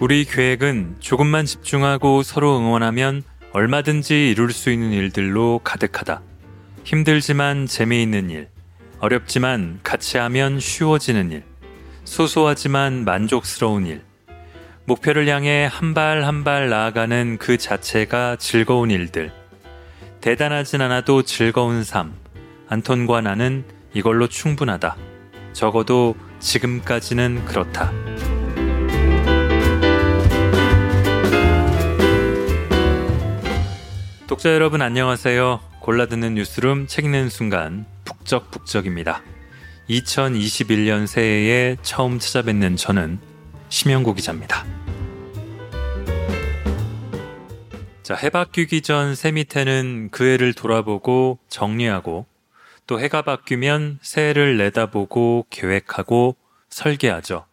우리 계획은 조금만 집중하고 서로 응원하면 얼마든지 이룰 수 있는 일들로 가득하다. 힘들지만 재미있는 일, 어렵지만 같이 하면 쉬워지는 일, 소소하지만 만족스러운 일, 목표를 향해 한 발 한 발 나아가는 그 자체가 즐거운 일들. 대단하진 않아도 즐거운 삶. 안톤과 나는 이걸로 충분하다. 적어도 지금까지는 그렇다. 독자 여러분 안녕하세요. 골라듣는 뉴스룸 책 읽는 순간 북적북적입니다. 2021년 새해에 처음 찾아뵙는 저는 심영구 기자입니다. 자, 해 바뀌기 전 새 밑에는 그 해를 돌아보고 정리하고 또 해가 바뀌면 새해를 내다보고 계획하고 설계하죠.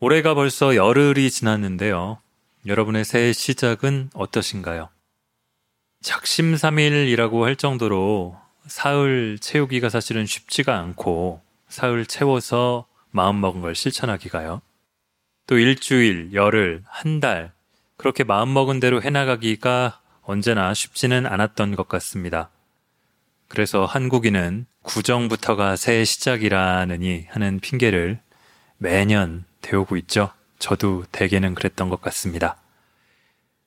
올해가 벌써 열흘이 지났는데요. 여러분의 새해 시작은 어떠신가요? 작심삼일이라고 할 정도로 사흘 채우기가 사실은 쉽지가 않고 사흘 채워서 마음먹은 걸 실천하기가요. 또 일주일, 열흘, 한 달, 그렇게 마음먹은 대로 해나가기가 언제나 쉽지는 않았던 것 같습니다. 그래서 한국인은 구정부터가 새해 시작이라느니 하는 핑계를 매년 대오고 있죠. 저도 대개는 그랬던 것 같습니다.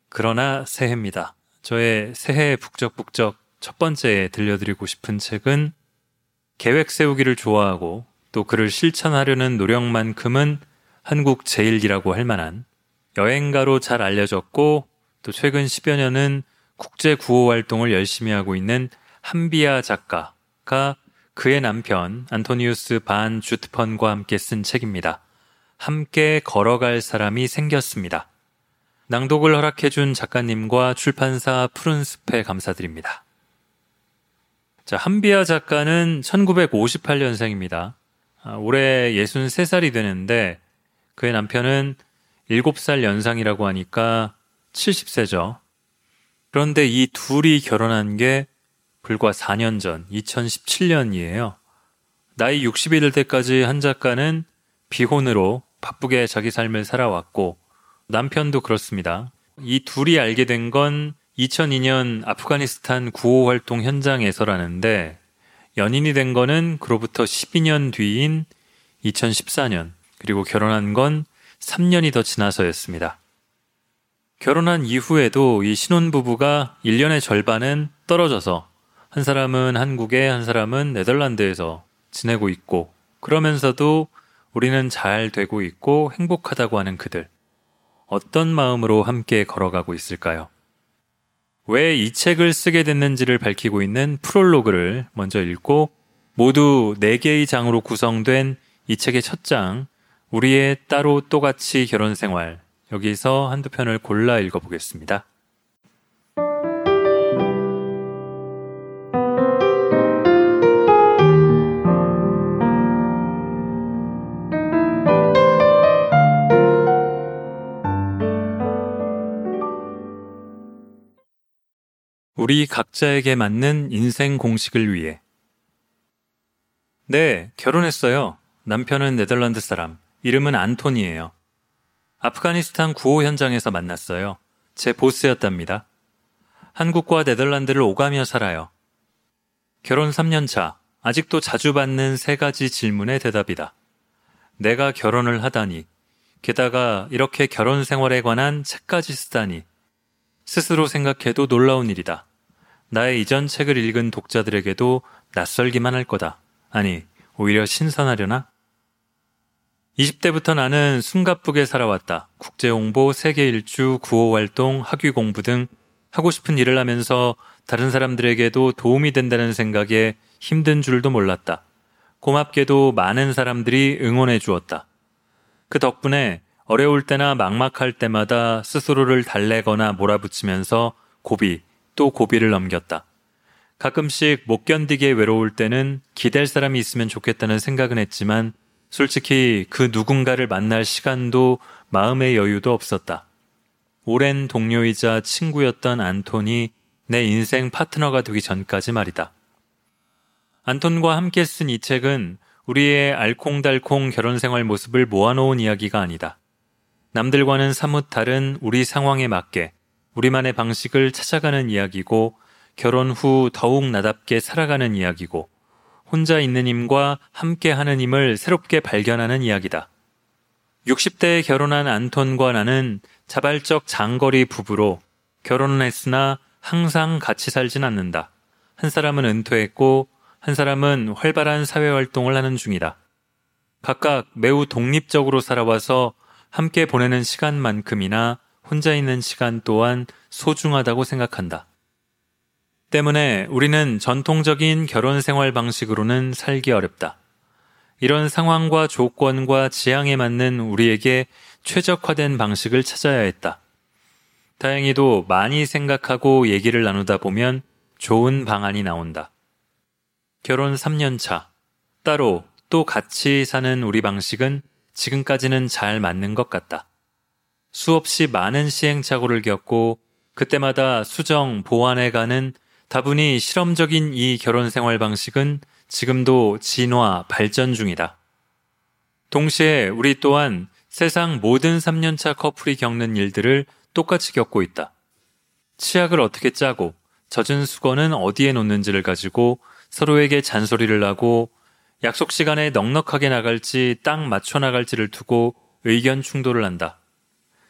그러나 새해입니다. 저의 새해 북적북적 첫 번째 들려드리고 싶은 책은 계획 세우기를 좋아하고 또 그를 실천하려는 노력만큼은 한국 제일이라고 할 만한 여행가로 잘 알려졌고 또 최근 10여 년은 국제 구호 활동을 열심히 하고 있는 한비아 작가가 그의 남편 안토니우스 반 주트펀과 함께 쓴 책입니다. 함께 걸어갈 사람이 생겼습니다. 낭독을 허락해준 작가님과 출판사 푸른숲에 감사드립니다. 자, 한비아 작가는 1958년생입니다. 아, 올해 63살이 되는데 그의 남편은 7살 연상이라고 하니까 70세죠. 그런데 이 둘이 결혼한 게 불과 4년 전, 2017년이에요. 나이 60이 될 때까지 한 작가는 비혼으로 바쁘게 자기 삶을 살아왔고 남편도 그렇습니다. 이 둘이 알게 된 건 2002년 아프가니스탄 구호 활동 현장에서라는데 연인이 된 거는 그로부터 12년 뒤인 2014년 그리고 결혼한 건 3년이 더 지나서였습니다. 결혼한 이후에도 이 신혼부부가 1년의 절반은 떨어져서 한 사람은 한국에 한 사람은 네덜란드에서 지내고 있고 그러면서도 우리는 잘 되고 있고 행복하다고 하는 그들. 어떤 마음으로 함께 걸어가고 있을까요? 왜 이 책을 쓰게 됐는지를 밝히고 있는 프롤로그를 먼저 읽고 모두 4개의 장으로 구성된 이 책의 첫 장, 우리의 따로 또같이 결혼 생활. 여기서 한두 편을 골라 읽어보겠습니다. 우리 각자에게 맞는 인생 공식을 위해. 네, 결혼했어요. 남편은 네덜란드 사람. 이름은 안톤이에요. 아프가니스탄 구호 현장에서 만났어요. 제 보스였답니다. 한국과 네덜란드를 오가며 살아요. 결혼 3년 차. 아직도 자주 받는 세 가지 질문의 대답이다. 내가 결혼을 하다니. 게다가 이렇게 결혼 생활에 관한 책까지 쓰다니. 스스로 생각해도 놀라운 일이다. 나의 이전 책을 읽은 독자들에게도 낯설기만 할 거다. 아니, 오히려 신선하려나? 20대부터 나는 숨가쁘게 살아왔다. 국제 홍보, 세계 일주, 구호 활동, 학위 공부 등 하고 싶은 일을 하면서 다른 사람들에게도 도움이 된다는 생각에 힘든 줄도 몰랐다. 고맙게도 많은 사람들이 응원해 주었다. 그 덕분에 어려울 때나 막막할 때마다 스스로를 달래거나 몰아붙이면서 고비, 또 고비를 넘겼다. 가끔씩 못 견디게 외로울 때는 기댈 사람이 있으면 좋겠다는 생각은 했지만 솔직히 그 누군가를 만날 시간도 마음의 여유도 없었다. 오랜 동료이자 친구였던 안톤이 내 인생 파트너가 되기 전까지 말이다. 안톤과 함께 쓴 이 책은 우리의 알콩달콩 결혼 생활 모습을 모아놓은 이야기가 아니다. 남들과는 사뭇 다른 우리 상황에 맞게 우리만의 방식을 찾아가는 이야기고 결혼 후 더욱 나답게 살아가는 이야기고 혼자 있는 힘과 함께 하는 힘을 새롭게 발견하는 이야기다. 60대에 결혼한 안톤과 나는 자발적 장거리 부부로 결혼은 했으나 항상 같이 살진 않는다. 한 사람은 은퇴했고 한 사람은 활발한 사회 활동을 하는 중이다. 각각 매우 독립적으로 살아와서 함께 보내는 시간만큼이나 혼자 있는 시간 또한 소중하다고 생각한다. 때문에 우리는 전통적인 결혼 생활 방식으로는 살기 어렵다. 이런 상황과 조건과 지향에 맞는 우리에게 최적화된 방식을 찾아야 했다. 다행히도 많이 생각하고 얘기를 나누다 보면 좋은 방안이 나온다. 결혼 3년 차. 따로 또 같이 사는 우리 방식은 지금까지는 잘 맞는 것 같다. 수없이 많은 시행착오를 겪고 그때마다 수정, 보완해 가는 다분히 실험적인 이 결혼 생활 방식은 지금도 진화, 발전 중이다. 동시에 우리 또한 세상 모든 3년차 커플이 겪는 일들을 똑같이 겪고 있다. 치약을 어떻게 짜고 젖은 수건은 어디에 놓는지를 가지고 서로에게 잔소리를 하고 약속 시간에 넉넉하게 나갈지 딱 맞춰 나갈지를 두고 의견 충돌을 한다.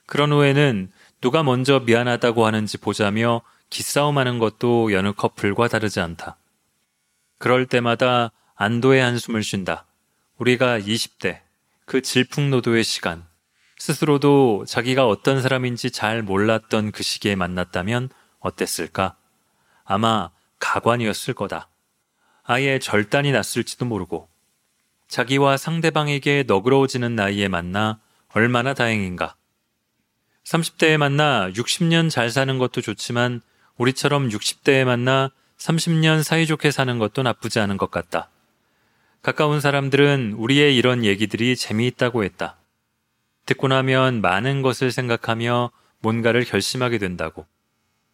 그런 후에는 누가 먼저 미안하다고 하는지 보자며 기싸움하는 것도 여느 커플과 다르지 않다. 그럴 때마다 안도의 한숨을 쉰다. 우리가 20대, 그 질풍노도의 시간, 스스로도 자기가 어떤 사람인지 잘 몰랐던 그 시기에 만났다면 어땠을까? 아마 가관이었을 거다. 아예 절단이 났을지도 모르고 자기와 상대방에게 너그러워지는 나이에 만나 얼마나 다행인가. 30대에 만나 60년 잘 사는 것도 좋지만 우리처럼 60대에 만나 30년 사이좋게 사는 것도 나쁘지 않은 것 같다. 가까운 사람들은 우리의 이런 얘기들이 재미있다고 했다. 듣고 나면 많은 것을 생각하며 뭔가를 결심하게 된다고.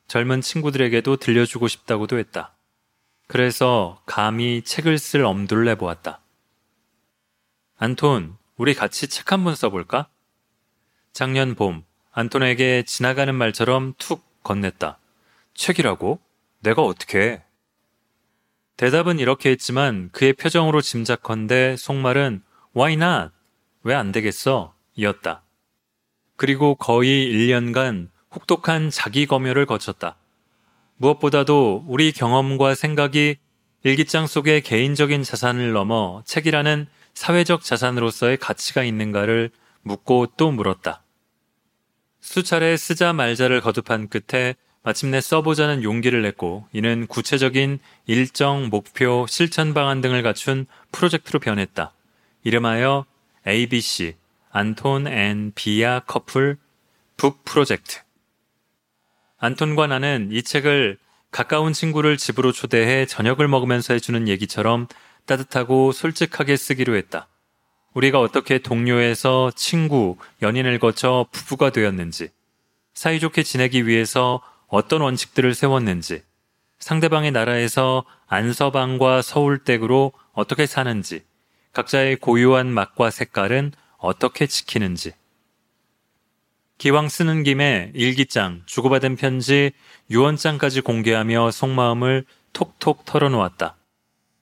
젊은 친구들에게도 들려주고 싶다고도 했다. 그래서 감히 책을 쓸 엄두를 내보았다. 안톤, 우리 같이 책 한 번 써볼까? 작년 봄, 안톤에게 지나가는 말처럼 툭 건넸다. 책이라고? 내가 어떻게 대답은 이렇게 했지만 그의 표정으로 짐작컨대 속말은 Why not? 왜 안 되겠어? 이었다. 그리고 거의 1년간 혹독한 자기 검열을 거쳤다. 무엇보다도 우리 경험과 생각이 일기장 속의 개인적인 자산을 넘어 책이라는 사회적 자산으로서의 가치가 있는가를 묻고 또 물었다. 수차례 쓰자 말자를 거듭한 끝에 마침내 써보자는 용기를 냈고 이는 구체적인 일정, 목표, 실천 방안 등을 갖춘 프로젝트로 변했다. 이름하여 ABC, 안톤 and 비야 couple book project. 안톤과 나는 이 책을 가까운 친구를 집으로 초대해 저녁을 먹으면서 해주는 얘기처럼 따뜻하고 솔직하게 쓰기로 했다. 우리가 어떻게 동료에서 친구, 연인을 거쳐 부부가 되었는지, 사이좋게 지내기 위해서 어떤 원칙들을 세웠는지, 상대방의 나라에서 안서방과 서울댁으로 어떻게 사는지, 각자의 고유한 맛과 색깔은 어떻게 지키는지, 기왕 쓰는 김에 일기장, 주고받은 편지, 유언장까지 공개하며 속마음을 톡톡 털어놓았다.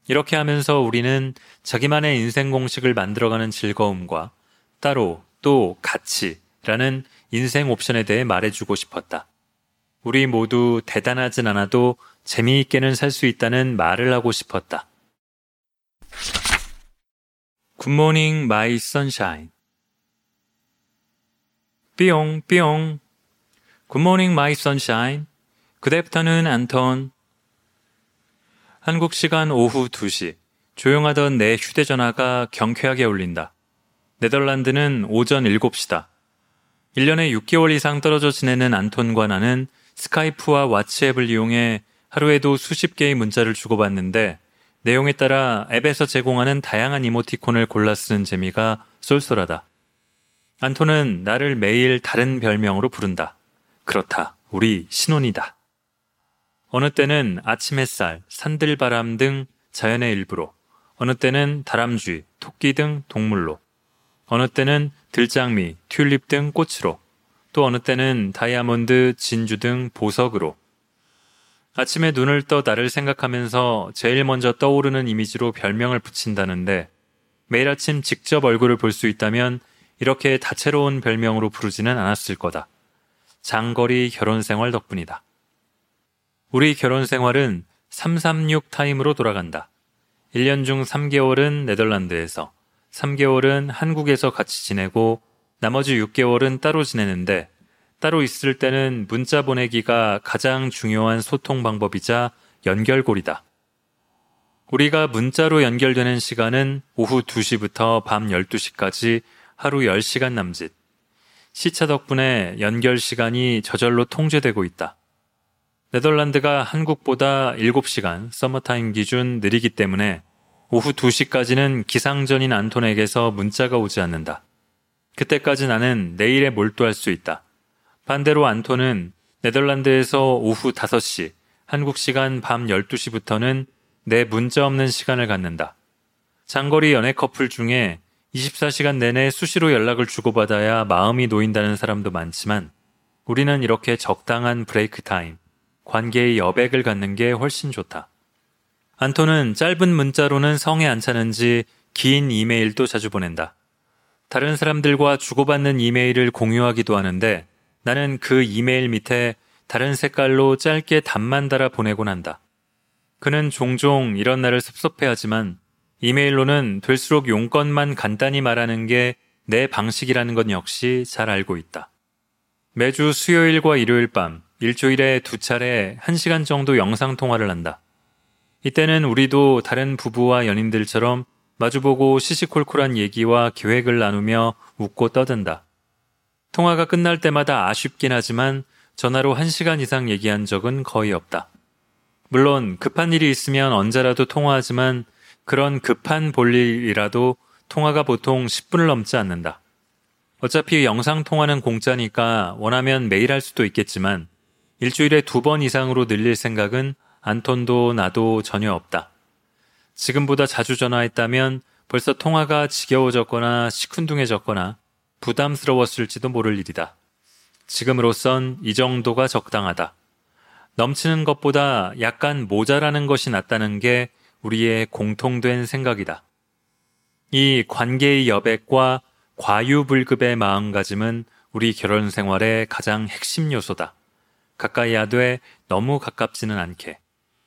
이렇게 하면서 우리는 자기만의 인생 공식을 만들어가는 즐거움과 따로 또 같이라는 인생 옵션에 대해 말해주고 싶었다. 우리 모두 대단하진 않아도 재미있게는 살 수 있다는 말을 하고 싶었다. Good morning my sunshine 삐용 삐용 Good morning my sunshine Good afternoon 안톤 한국 시간 오후 2시 조용하던 내 휴대전화가 경쾌하게 울린다. 네덜란드는 오전 7시다. 1년에 6개월 이상 떨어져 지내는 안톤과 나는 스카이프와 왓츠앱을 이용해 하루에도 수십 개의 문자를 주고받는데 내용에 따라 앱에서 제공하는 다양한 이모티콘을 골라 쓰는 재미가 쏠쏠하다. 안톤은 나를 매일 다른 별명으로 부른다. 그렇다. 우리 신혼이다. 어느 때는 아침 햇살, 산들바람 등 자연의 일부로, 어느 때는 다람쥐, 토끼 등 동물로, 어느 때는 들장미, 튤립 등 꽃으로, 또 어느 때는 다이아몬드, 진주 등 보석으로. 아침에 눈을 떠 나를 생각하면서 제일 먼저 떠오르는 이미지로 별명을 붙인다는데 매일 아침 직접 얼굴을 볼 수 있다면 이렇게 다채로운 별명으로 부르지는 않았을 거다. 장거리 결혼 생활 덕분이다. 우리 결혼 생활은 336 타임으로 돌아간다. 1년 중 3개월은 네덜란드에서, 3개월은 한국에서 같이 지내고, 나머지 6개월은 따로 지내는데, 따로 있을 때는 문자 보내기가 가장 중요한 소통 방법이자 연결고리다. 우리가 문자로 연결되는 시간은 오후 2시부터 밤 12시까지 하루 10시간 남짓. 시차 덕분에 연결 시간이 저절로 통제되고 있다. 네덜란드가 한국보다 7시간 서머타임 기준 느리기 때문에 오후 2시까지는 기상전인 안톤에게서 문자가 오지 않는다. 그때까지 나는 내일에 몰두할 수 있다. 반대로 안톤은 네덜란드에서 오후 5시, 한국 시간 밤 12시부터는 내 문자 없는 시간을 갖는다. 장거리 연애 커플 중에 24시간 내내 수시로 연락을 주고받아야 마음이 놓인다는 사람도 많지만 우리는 이렇게 적당한 브레이크 타임, 관계의 여백을 갖는 게 훨씬 좋다. 안토는 짧은 문자로는 성에 안 차는지 긴 이메일도 자주 보낸다. 다른 사람들과 주고받는 이메일을 공유하기도 하는데 나는 그 이메일 밑에 다른 색깔로 짧게 답만 달아 보내곤 한다. 그는 종종 이런 날을 섭섭해하지만 이메일로는 될수록 용건만 간단히 말하는 게 내 방식이라는 건 역시 잘 알고 있다. 매주 수요일과 일요일 밤 일주일에 두 차례 한 시간 정도 영상통화를 한다. 이때는 우리도 다른 부부와 연인들처럼 마주보고 시시콜콜한 얘기와 계획을 나누며 웃고 떠든다. 통화가 끝날 때마다 아쉽긴 하지만 전화로 한 시간 이상 얘기한 적은 거의 없다. 물론 급한 일이 있으면 언제라도 통화하지만 그런 급한 볼일이라도 통화가 보통 10분을 넘지 않는다. 어차피 영상 통화는 공짜니까 원하면 매일 할 수도 있겠지만 일주일에 두 번 이상으로 늘릴 생각은 안톤도 나도 전혀 없다. 지금보다 자주 전화했다면 벌써 통화가 지겨워졌거나 시큰둥해졌거나 부담스러웠을지도 모를 일이다. 지금으로선 이 정도가 적당하다. 넘치는 것보다 약간 모자라는 것이 낫다는 게 우리의 공통된 생각이다. 이 관계의 여백과 과유불급의 마음가짐은 우리 결혼 생활의 가장 핵심 요소다. 가까이 하되 너무 가깝지는 않게.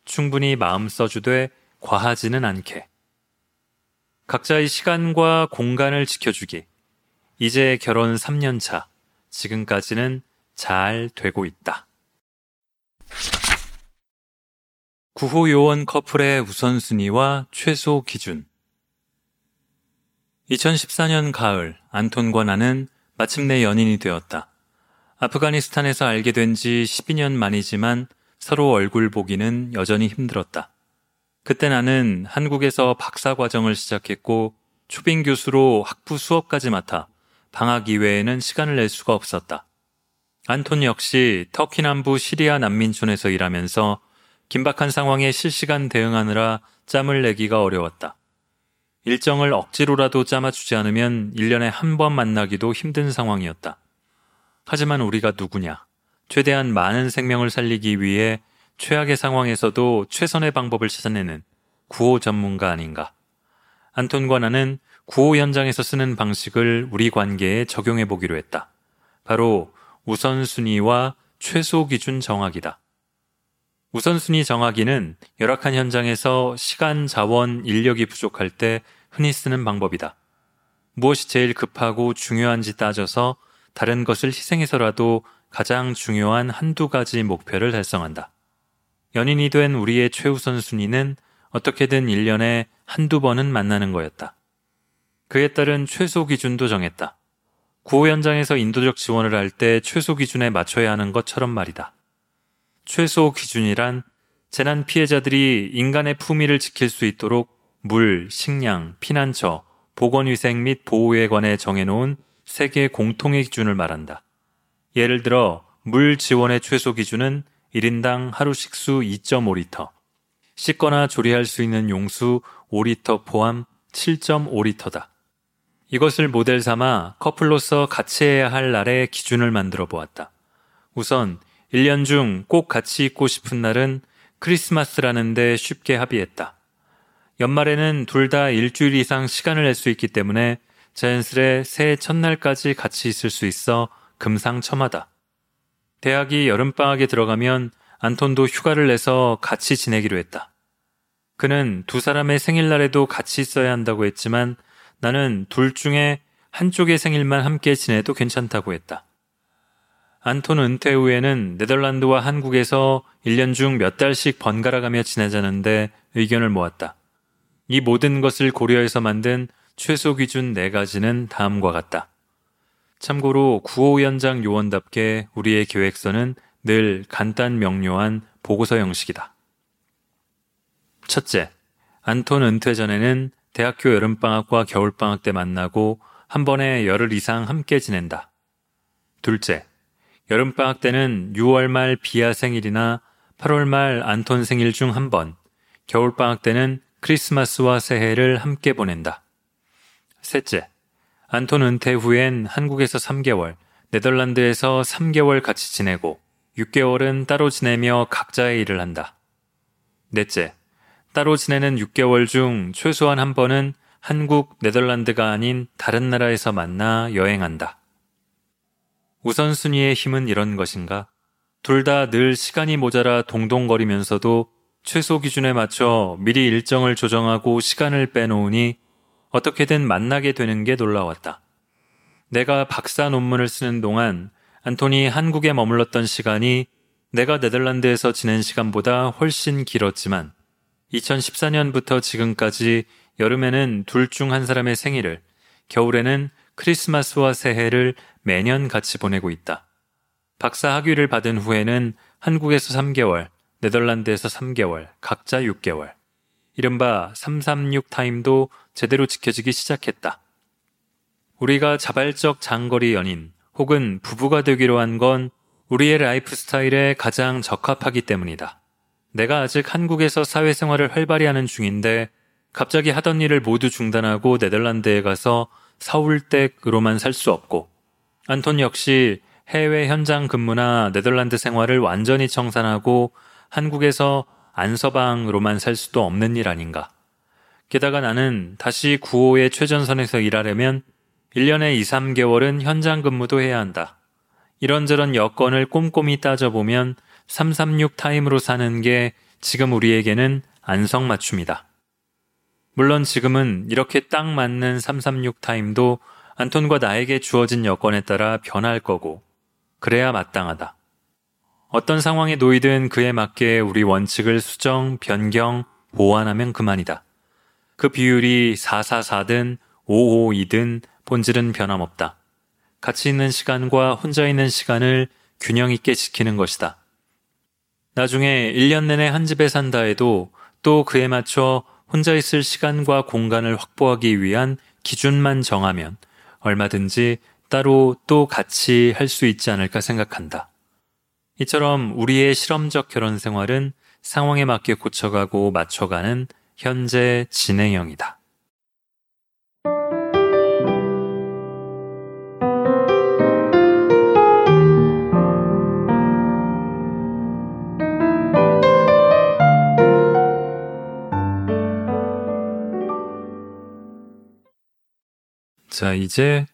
충분히 마음 써주되 과하지는 않게. 각자의 시간과 공간을 지켜주기. 이제 결혼 3년 차. 지금까지는 잘 되고 있다. 구호 요원 커플의 우선순위와 최소 기준. 2014년 가을, 안톤과 나는 마침내 연인이 되었다. 아프가니스탄에서 알게 된 지 12년 만이지만 서로 얼굴 보기는 여전히 힘들었다. 그때 나는 한국에서 박사 과정을 시작했고 초빙 교수로 학부 수업까지 맡아 방학 이외에는 시간을 낼 수가 없었다. 안톤 역시 터키 남부 시리아 난민촌에서 일하면서 긴박한 상황에 실시간 대응하느라 짬을 내기가 어려웠다. 일정을 억지로라도 짜맞추지 않으면 1년에 한 번 만나기도 힘든 상황이었다. 하지만 우리가 누구냐? 최대한 많은 생명을 살리기 위해 최악의 상황에서도 최선의 방법을 찾아내는 구호 전문가 아닌가. 안톤과 나는 구호 현장에서 쓰는 방식을 우리 관계에 적용해 보기로 했다. 바로 우선순위와 최소 기준 정하기다. 우선순위 정하기는 열악한 현장에서 시간, 자원, 인력이 부족할 때 흔히 쓰는 방법이다. 무엇이 제일 급하고 중요한지 따져서 다른 것을 희생해서라도 가장 중요한 한두 가지 목표를 달성한다. 연인이 된 우리의 최우선 순위는 어떻게든 1년에 한두 번은 만나는 거였다. 그에 따른 최소 기준도 정했다. 구호 현장에서 인도적 지원을 할 때 최소 기준에 맞춰야 하는 것처럼 말이다. 최소 기준이란 재난 피해자들이 인간의 품위를 지킬 수 있도록 물, 식량, 피난처, 보건위생 및 보호에 관해 정해놓은 세계 공통의 기준을 말한다. 예를 들어 물 지원의 최소 기준은 1인당 하루 식수 2.5리터, 씻거나 조리할 수 있는 용수 5리터 포함 7.5리터다. 이것을 모델 삼아 커플로서 같이 해야 할 날의 기준을 만들어 보았다. 우선 1년 중 꼭 같이 있고 싶은 날은 크리스마스라는데 쉽게 합의했다. 연말에는 둘 다 일주일 이상 시간을 낼 수 있기 때문에 자연스레 새해 첫날까지 같이 있을 수 있어 금상첨화다. 대학이 여름방학에 들어가면 안톤도 휴가를 내서 같이 지내기로 했다. 그는 두 사람의 생일날에도 같이 있어야 한다고 했지만 나는 둘 중에 한쪽의 생일만 함께 지내도 괜찮다고 했다. 안톤 은퇴 후에는 네덜란드와 한국에서 1년 중 몇 달씩 번갈아 가며 지내자는데 의견을 모았다. 이 모든 것을 고려해서 만든 최소 기준 4가지는 다음과 같다. 참고로 구호위원장 요원답게 우리의 계획서는 늘 간단 명료한 보고서 형식이다. 첫째, 안톤 은퇴 전에는 대학교 여름방학과 겨울방학 때 만나고 한 번에 열흘 이상 함께 지낸다. 둘째, 여름방학 때는 6월 말 비아 생일이나 8월 말 안톤 생일 중 한 번, 겨울방학 때는 크리스마스와 새해를 함께 보낸다. 셋째, 안톤 은퇴 후엔 한국에서 3개월, 네덜란드에서 3개월 같이 지내고 6개월은 따로 지내며 각자의 일을 한다. 넷째, 따로 지내는 6개월 중 최소한 한 번은 한국, 네덜란드가 아닌 다른 나라에서 만나 여행한다. 우선순위의 힘은 이런 것인가? 둘 다 늘 시간이 모자라 동동거리면서도 최소 기준에 맞춰 미리 일정을 조정하고 시간을 빼놓으니 어떻게든 만나게 되는 게 놀라웠다. 내가 박사 논문을 쓰는 동안 안톤이 한국에 머물렀던 시간이 내가 네덜란드에서 지낸 시간보다 훨씬 길었지만 2014년부터 지금까지 여름에는 둘 중 한 사람의 생일을, 겨울에는 크리스마스와 새해를 매년 같이 보내고 있다. 박사 학위를 받은 후에는 한국에서 3개월, 네덜란드에서 3개월, 각자 6개월. 이른바 336 타임도 제대로 지켜지기 시작했다. 우리가 자발적 장거리 연인 혹은 부부가 되기로 한 건 우리의 라이프 스타일에 가장 적합하기 때문이다. 내가 아직 한국에서 사회생활을 활발히 하는 중인데 갑자기 하던 일을 모두 중단하고 네덜란드에 가서 서울댁으로만 살 수 없고 안톤 역시 해외 현장 근무나 네덜란드 생활을 완전히 청산하고 한국에서 안서방으로만 살 수도 없는 일 아닌가. 게다가 나는 다시 구호의 최전선에서 일하려면 1년에 2, 3개월은 현장 근무도 해야 한다. 이런저런 여건을 꼼꼼히 따져보면 336 타임으로 사는 게 지금 우리에게는 안성맞춤이다. 물론 지금은 이렇게 딱 맞는 336 타임도 안톤과 나에게 주어진 여건에 따라 변할 거고, 그래야 마땅하다. 어떤 상황에 놓이든 그에 맞게 우리 원칙을 수정, 변경, 보완하면 그만이다. 그 비율이 444든 552든 본질은 변함없다. 같이 있는 시간과 혼자 있는 시간을 균형 있게 지키는 것이다. 나중에 1년 내내 한 집에 산다 해도 또 그에 맞춰 혼자 있을 시간과 공간을 확보하기 위한 기준만 정하면 얼마든지 따로 또 같이 할 수 있지 않을까 생각한다. 이처럼 우리의 실험적 결혼 생활은 상황에 맞게 고쳐가고 맞춰가는 현재 진행형이다. 자, 이제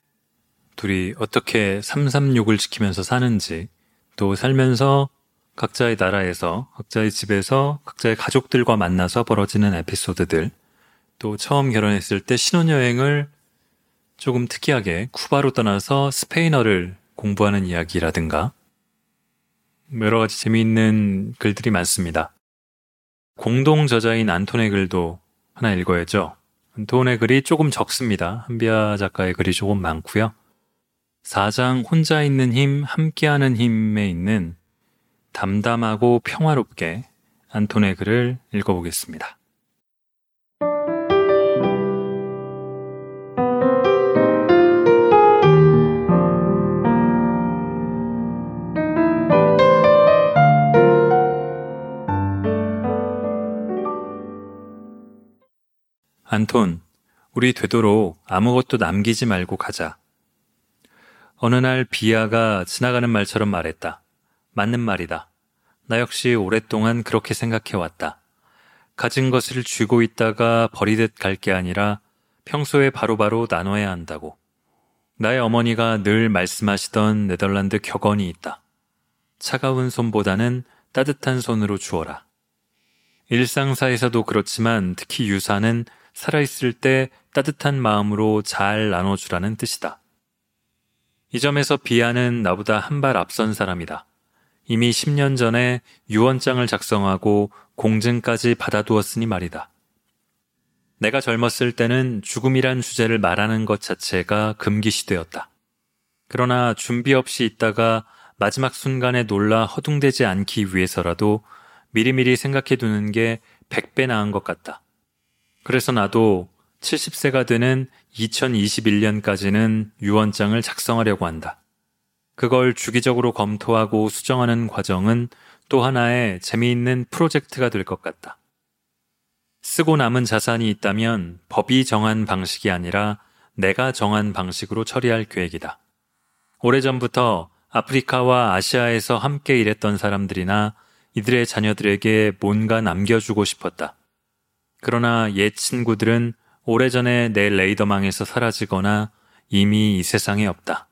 둘이 어떻게 336을 지키면서 사는지, 또 살면서 각자의 나라에서, 각자의 집에서, 각자의 가족들과 만나서 벌어지는 에피소드들, 또 처음 결혼했을 때 신혼여행을 조금 특이하게 쿠바로 떠나서 스페인어를 공부하는 이야기라든가, 여러 가지 재미있는 글들이 많습니다. 공동 저자인 안톤의 글도 하나 읽어야죠. 돈의 글이 조금 적습니다. 한비아 작가의 글이 조금 많고요. 4장 혼자 있는 힘, 함께하는 힘에 있는 담담하고 평화롭게 안톤의 글을 읽어보겠습니다. 안톤, 우리 되도록 아무것도 남기지 말고 가자. 어느 날 비아가 지나가는 말처럼 말했다. 맞는 말이다. 나 역시 오랫동안 그렇게 생각해왔다. 가진 것을 쥐고 있다가 버리듯 갈 게 아니라 평소에 바로바로 바로 나눠야 한다고. 나의 어머니가 늘 말씀하시던 네덜란드 격언이 있다. 차가운 손보다는 따뜻한 손으로 주어라. 일상사에서도 그렇지만 특히 유사는 살아있을 때 따뜻한 마음으로 잘 나눠주라는 뜻이다. 이 점에서 비아는 나보다 한 발 앞선 사람이다. 이미 10년 전에 유언장을 작성하고 공증까지 받아두었으니 말이다. 내가 젊었을 때는 죽음이란 주제를 말하는 것 자체가 금기시되었다. 그러나 준비 없이 있다가 마지막 순간에 놀라 허둥대지 않기 위해서라도 미리미리 생각해 두는 게 100배 나은 것 같다. 그래서 나도 70세가 되는 2021년까지는 유언장을 작성하려고 한다. 그걸 주기적으로 검토하고 수정하는 과정은 또 하나의 재미있는 프로젝트가 될 것 같다. 쓰고 남은 자산이 있다면 법이 정한 방식이 아니라 내가 정한 방식으로 처리할 계획이다. 오래전부터 아프리카와 아시아에서 함께 일했던 사람들이나 이들의 자녀들에게 뭔가 남겨주고 싶었다. 그러나 옛 친구들은 오래전에 내 레이더망에서 사라지거나 이미 이 세상에 없다.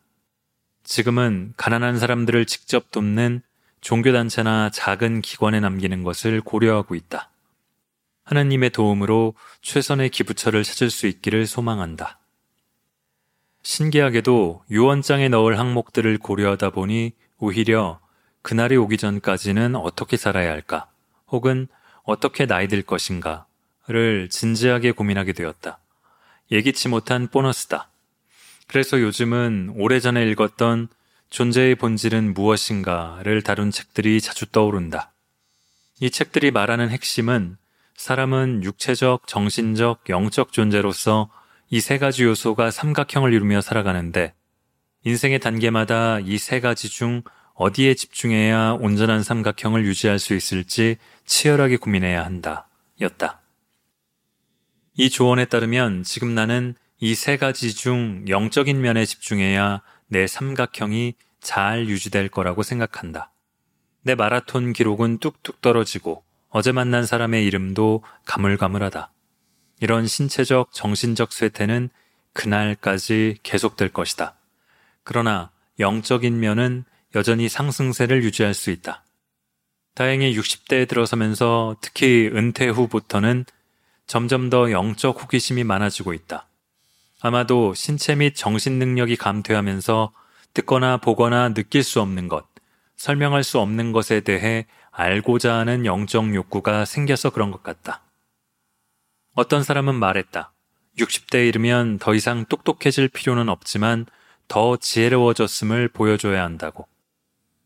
지금은 가난한 사람들을 직접 돕는 종교단체나 작은 기관에 남기는 것을 고려하고 있다. 하나님의 도움으로 최선의 기부처를 찾을 수 있기를 소망한다. 신기하게도 유언장에 넣을 항목들을 고려하다 보니 오히려 그날이 오기 전까지는 어떻게 살아야 할까, 혹은 어떻게 나이 들 것인가를 진지하게 고민하게 되었다. 예기치 못한 보너스다. 그래서 요즘은 오래전에 읽었던 존재의 본질은 무엇인가를 다룬 책들이 자주 떠오른다. 이 책들이 말하는 핵심은 사람은 육체적, 정신적, 영적 존재로서 이 세 가지 요소가 삼각형을 이루며 살아가는데 인생의 단계마다 이 세 가지 중 어디에 집중해야 온전한 삼각형을 유지할 수 있을지 치열하게 고민해야 한다. 였다. 이 조언에 따르면 지금 나는 이 세 가지 중 영적인 면에 집중해야 내 삼각형이 잘 유지될 거라고 생각한다. 내 마라톤 기록은 뚝뚝 떨어지고 어제 만난 사람의 이름도 가물가물하다. 이런 신체적, 정신적 쇠퇴는 그날까지 계속될 것이다. 그러나 영적인 면은 여전히 상승세를 유지할 수 있다. 다행히 60대에 들어서면서 특히 은퇴 후부터는 점점 더 영적 호기심이 많아지고 있다. 아마도 신체 및 정신 능력이 감퇴하면서 듣거나 보거나 느낄 수 없는 것, 설명할 수 없는 것에 대해 알고자 하는 영적 욕구가 생겨서 그런 것 같다. 어떤 사람은 말했다. 60대에 이르면 더 이상 똑똑해질 필요는 없지만 더 지혜로워졌음을 보여줘야 한다고.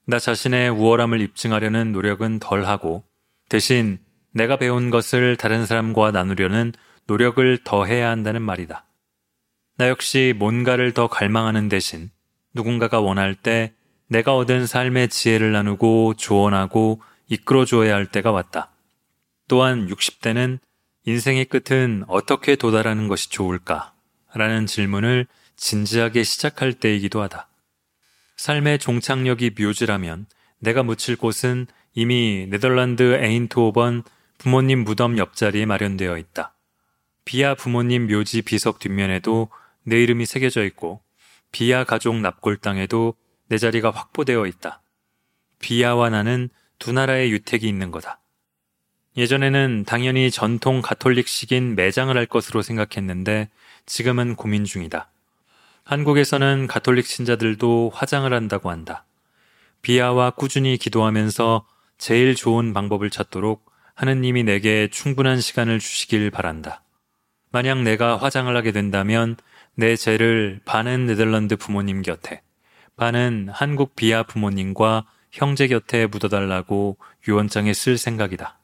나 자신의 우월함을 입증하려는 노력은 덜 하고 대신 내가 배운 것을 다른 사람과 나누려는 노력을 더 해야 한다는 말이다. 나 역시 뭔가를 더 갈망하는 대신 누군가가 원할 때 내가 얻은 삶의 지혜를 나누고 조언하고 이끌어 줘야 할 때가 왔다. 또한 60대는 인생의 끝은 어떻게 도달하는 것이 좋을까? 라는 질문을 진지하게 시작할 때이기도 하다. 삶의 종착역이 묘지라면 내가 묻힐 곳은 이미 네덜란드 에인트호번 부모님 무덤 옆자리에 마련되어 있다. 비아 부모님 묘지 비석 뒷면에도 내 이름이 새겨져 있고 비아 가족 납골당에도 내 자리가 확보되어 있다. 비아와 나는 두 나라의 유택이 있는 거다. 예전에는 당연히 전통 가톨릭식인 매장을 할 것으로 생각했는데 지금은 고민 중이다. 한국에서는 가톨릭 신자들도 화장을 한다고 한다. 비아와 꾸준히 기도하면서 제일 좋은 방법을 찾도록 하느님이 내게 충분한 시간을 주시길 바란다. 만약 내가 화장을 하게 된다면 내 죄를 반은 네덜란드 부모님 곁에, 반은 한국 비아 부모님과 형제 곁에 묻어달라고 유언장에 쓸 생각이다.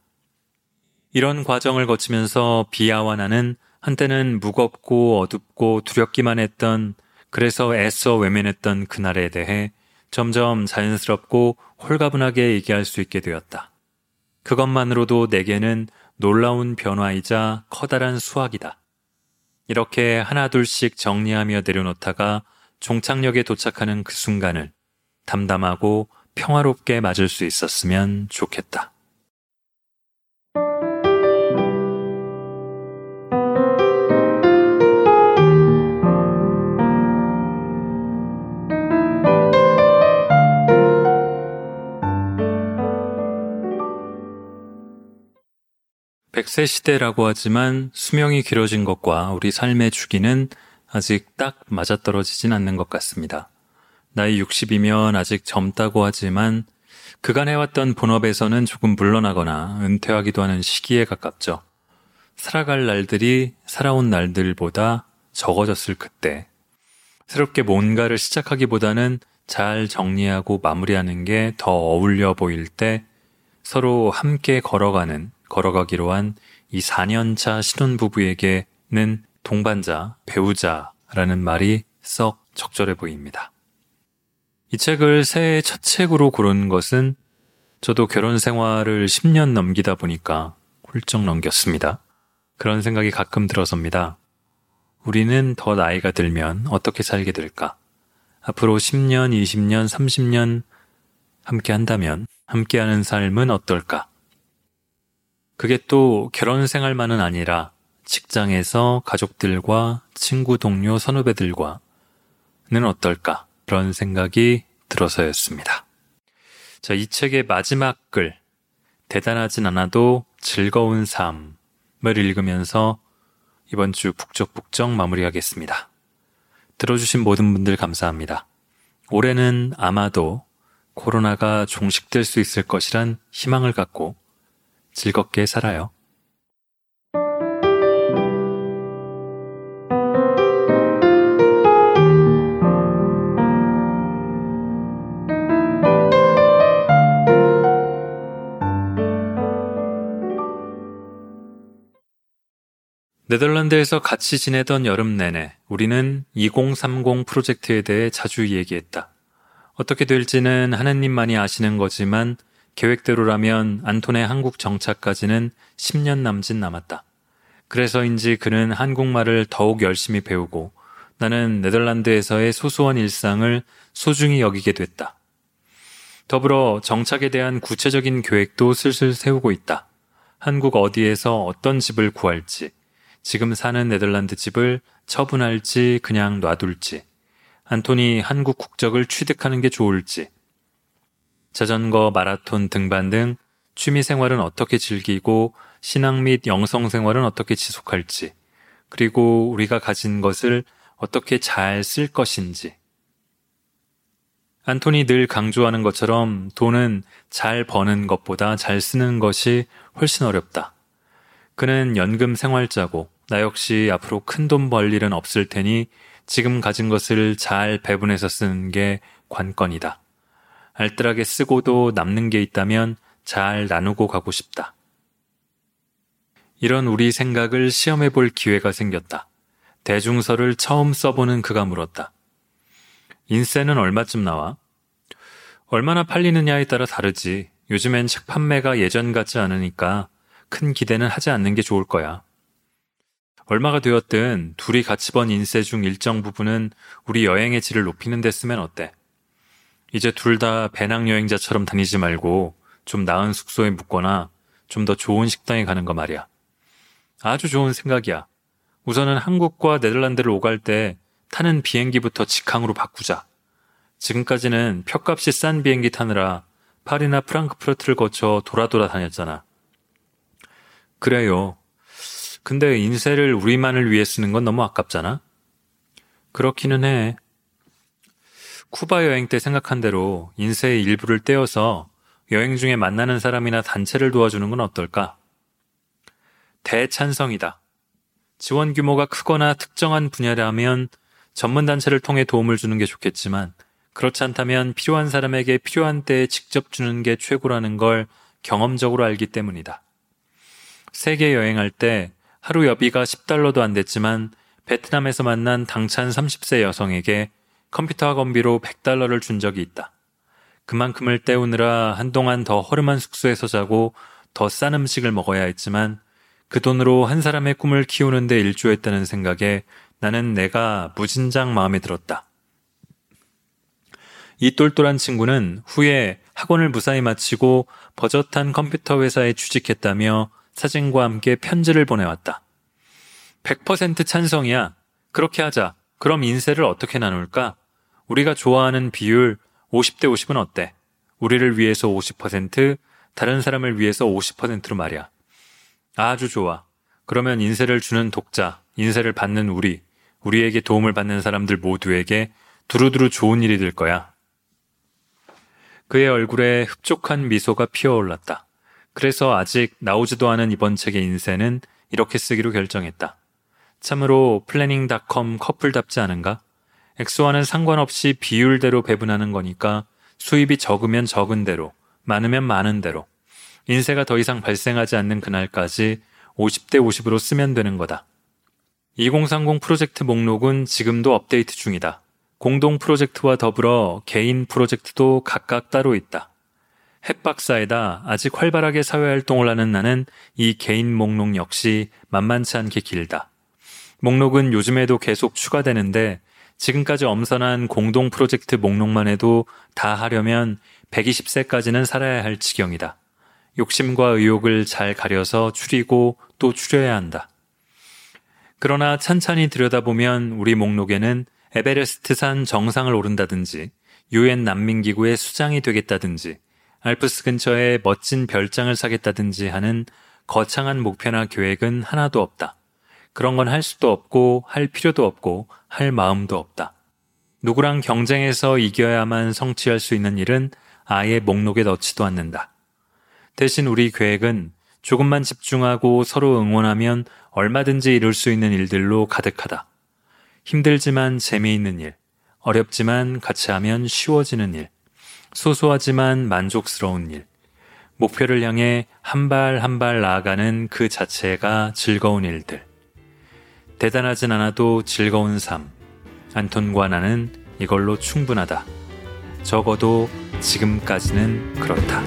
이런 과정을 거치면서 비아와 나는 한때는 무겁고 어둡고 두렵기만 했던 그래서 애써 외면했던 그날에 대해 점점 자연스럽고 홀가분하게 얘기할 수 있게 되었다. 그것만으로도 내게는 놀라운 변화이자 커다란 수확이다. 이렇게 하나둘씩 정리하며 내려놓다가 종착역에 도착하는 그 순간을 담담하고 평화롭게 맞을 수 있었으면 좋겠다. 백세 시대라고 하지만 수명이 길어진 것과 우리 삶의 주기는 아직 딱 맞아떨어지진 않는 것 같습니다. 나이 60이면 아직 젊다고 하지만 그간 해왔던 본업에서는 조금 물러나거나 은퇴하기도 하는 시기에 가깝죠. 살아갈 날들이 살아온 날들보다 적어졌을 그때 새롭게 뭔가를 시작하기보다는 잘 정리하고 마무리하는 게 더 어울려 보일 때 서로 함께 걸어가는 걸어가기로 한 이 4년차 신혼부부에게는 동반자, 배우자라는 말이 썩 적절해 보입니다. 이 책을 새해 첫 책으로 고른 것은 저도 결혼 생활을 10년 넘기다 보니까 훌쩍 넘겼습니다. 그런 생각이 가끔 들어섭니다. 우리는 더 나이가 들면 어떻게 살게 될까? 앞으로 10년, 20년, 30년 함께 한다면 함께하는 삶은 어떨까? 그게 또 결혼 생활만은 아니라 직장에서 가족들과 친구, 동료, 선후배들과는 어떨까? 그런 생각이 들어서였습니다. 자, 이 책의 마지막 글, 대단하진 않아도 즐거운 삶을 읽으면서 이번 주 북적북적 마무리하겠습니다. 들어주신 모든 분들 감사합니다. 올해는 아마도 코로나가 종식될 수 있을 것이란 희망을 갖고 즐겁게 살아요. 네덜란드에서 같이 지내던 여름 내내 우리는 2030 프로젝트에 대해 자주 얘기했다. 어떻게 될지는 하느님만이 아시는 거지만 계획대로라면 안톤의 한국 정착까지는 10년 남짓 남았다. 그래서인지 그는 한국말을 더욱 열심히 배우고 나는 네덜란드에서의 소소한 일상을 소중히 여기게 됐다. 더불어 정착에 대한 구체적인 계획도 슬슬 세우고 있다. 한국 어디에서 어떤 집을 구할지, 지금 사는 네덜란드 집을 처분할지 그냥 놔둘지, 안톤이 한국 국적을 취득하는 게 좋을지, 자전거, 마라톤 등반 등 취미 생활은 어떻게 즐기고 신앙 및 영성 생활은 어떻게 지속할지, 그리고 우리가 가진 것을 어떻게 잘 쓸 것인지. 안톤이 늘 강조하는 것처럼 돈은 잘 버는 것보다 잘 쓰는 것이 훨씬 어렵다. 그는 연금 생활자고 나 역시 앞으로 큰 돈 벌 일은 없을 테니 지금 가진 것을 잘 배분해서 쓰는 게 관건이다. 알뜰하게 쓰고도 남는 게 있다면 잘 나누고 가고 싶다. 이런 우리 생각을 시험해 볼 기회가 생겼다. 대중서를 처음 써보는 그가 물었다. 인쇄는 얼마쯤 나와? 얼마나 팔리느냐에 따라 다르지. 요즘엔 책 판매가 예전 같지 않으니까 큰 기대는 하지 않는 게 좋을 거야. 얼마가 되었든 둘이 같이 번 인쇄 중 일정 부분은 우리 여행의 질을 높이는 데 쓰면 어때? 이제 둘 다 배낭여행자처럼 다니지 말고 좀 나은 숙소에 묵거나 좀 더 좋은 식당에 가는 거 말이야. 아주 좋은 생각이야. 우선은 한국과 네덜란드를 오갈 때 타는 비행기부터 직항으로 바꾸자. 지금까지는 표값이 싼 비행기 타느라 파리나 프랑크푸르트를 거쳐 돌아 돌아 다녔잖아. 그래요. 근데 인쇄를 우리만을 위해 쓰는 건 너무 아깝잖아? 그렇기는 해. 쿠바 여행 때 생각한 대로 인쇄의 일부를 떼어서 여행 중에 만나는 사람이나 단체를 도와주는 건 어떨까? 대찬성이다. 지원 규모가 크거나 특정한 분야라면 전문 단체를 통해 도움을 주는 게 좋겠지만 그렇지 않다면 필요한 사람에게 필요한 때에 직접 주는 게 최고라는 걸 경험적으로 알기 때문이다. 세계 여행할 때 하루 여비가 10달러도 안 됐지만 베트남에서 만난 당찬 30세 여성에게 컴퓨터 학원비로 100달러를 준 적이 있다. 그만큼을 때우느라 한동안 더 허름한 숙소에서 자고 더 싼 음식을 먹어야 했지만 그 돈으로 한 사람의 꿈을 키우는데 일조했다는 생각에 나는 내가 무진장 마음에 들었다. 이 똘똘한 친구는 후에 학원을 무사히 마치고 버젓한 컴퓨터 회사에 취직했다며 사진과 함께 편지를 보내왔다. 100% 찬성이야. 그렇게 하자. 그럼 인세를 어떻게 나눌까? 우리가 좋아하는 비율 50대 50은 어때? 우리를 위해서 50%, 다른 사람을 위해서 50%로 말이야. 아주 좋아. 그러면 인세를 주는 독자, 인세를 받는 우리, 우리에게 도움을 받는 사람들 모두에게 두루두루 좋은 일이 될 거야. 그의 얼굴에 흡족한 미소가 피어올랐다. 그래서 아직 나오지도 않은 이번 책의 인세는 이렇게 쓰기로 결정했다. 참으로 planning.com 커플답지 않은가? 엑소와는 상관없이 비율대로 배분하는 거니까 수입이 적으면 적은 대로, 많으면 많은 대로, 인세가 더 이상 발생하지 않는 그날까지 50대 50으로 쓰면 되는 거다. 2030 프로젝트 목록은 지금도 업데이트 중이다. 공동 프로젝트와 더불어 개인 프로젝트도 각각 따로 있다. 핵박사에다 아직 활발하게 사회활동을 하는 나는 이 개인 목록 역시 만만치 않게 길다. 목록은 요즘에도 계속 추가되는데 지금까지 엄선한 공동 프로젝트 목록만 해도 다 하려면 120세까지는 살아야 할 지경이다. 욕심과 의욕을 잘 가려서 추리고 또 추려야 한다. 그러나 찬찬히 들여다보면 우리 목록에는 에베레스트산 정상을 오른다든지 유엔 난민기구의 수장이 되겠다든지 알프스 근처에 멋진 별장을 사겠다든지 하는 거창한 목표나 계획은 하나도 없다. 그런 건 할 수도 없고 할 필요도 없고 할 마음도 없다. 누구랑 경쟁해서 이겨야만 성취할 수 있는 일은 아예 목록에 넣지도 않는다. 대신 우리 계획은 조금만 집중하고 서로 응원하면 얼마든지 이룰 수 있는 일들로 가득하다. 힘들지만 재미있는 일, 어렵지만 같이 하면 쉬워지는 일, 소소하지만 만족스러운 일, 목표를 향해 한 발 한 발 나아가는 그 자체가 즐거운 일들. 대단하진 않아도 즐거운 삶. 안톤과 나는 이걸로 충분하다. 적어도 지금까지는 그렇다.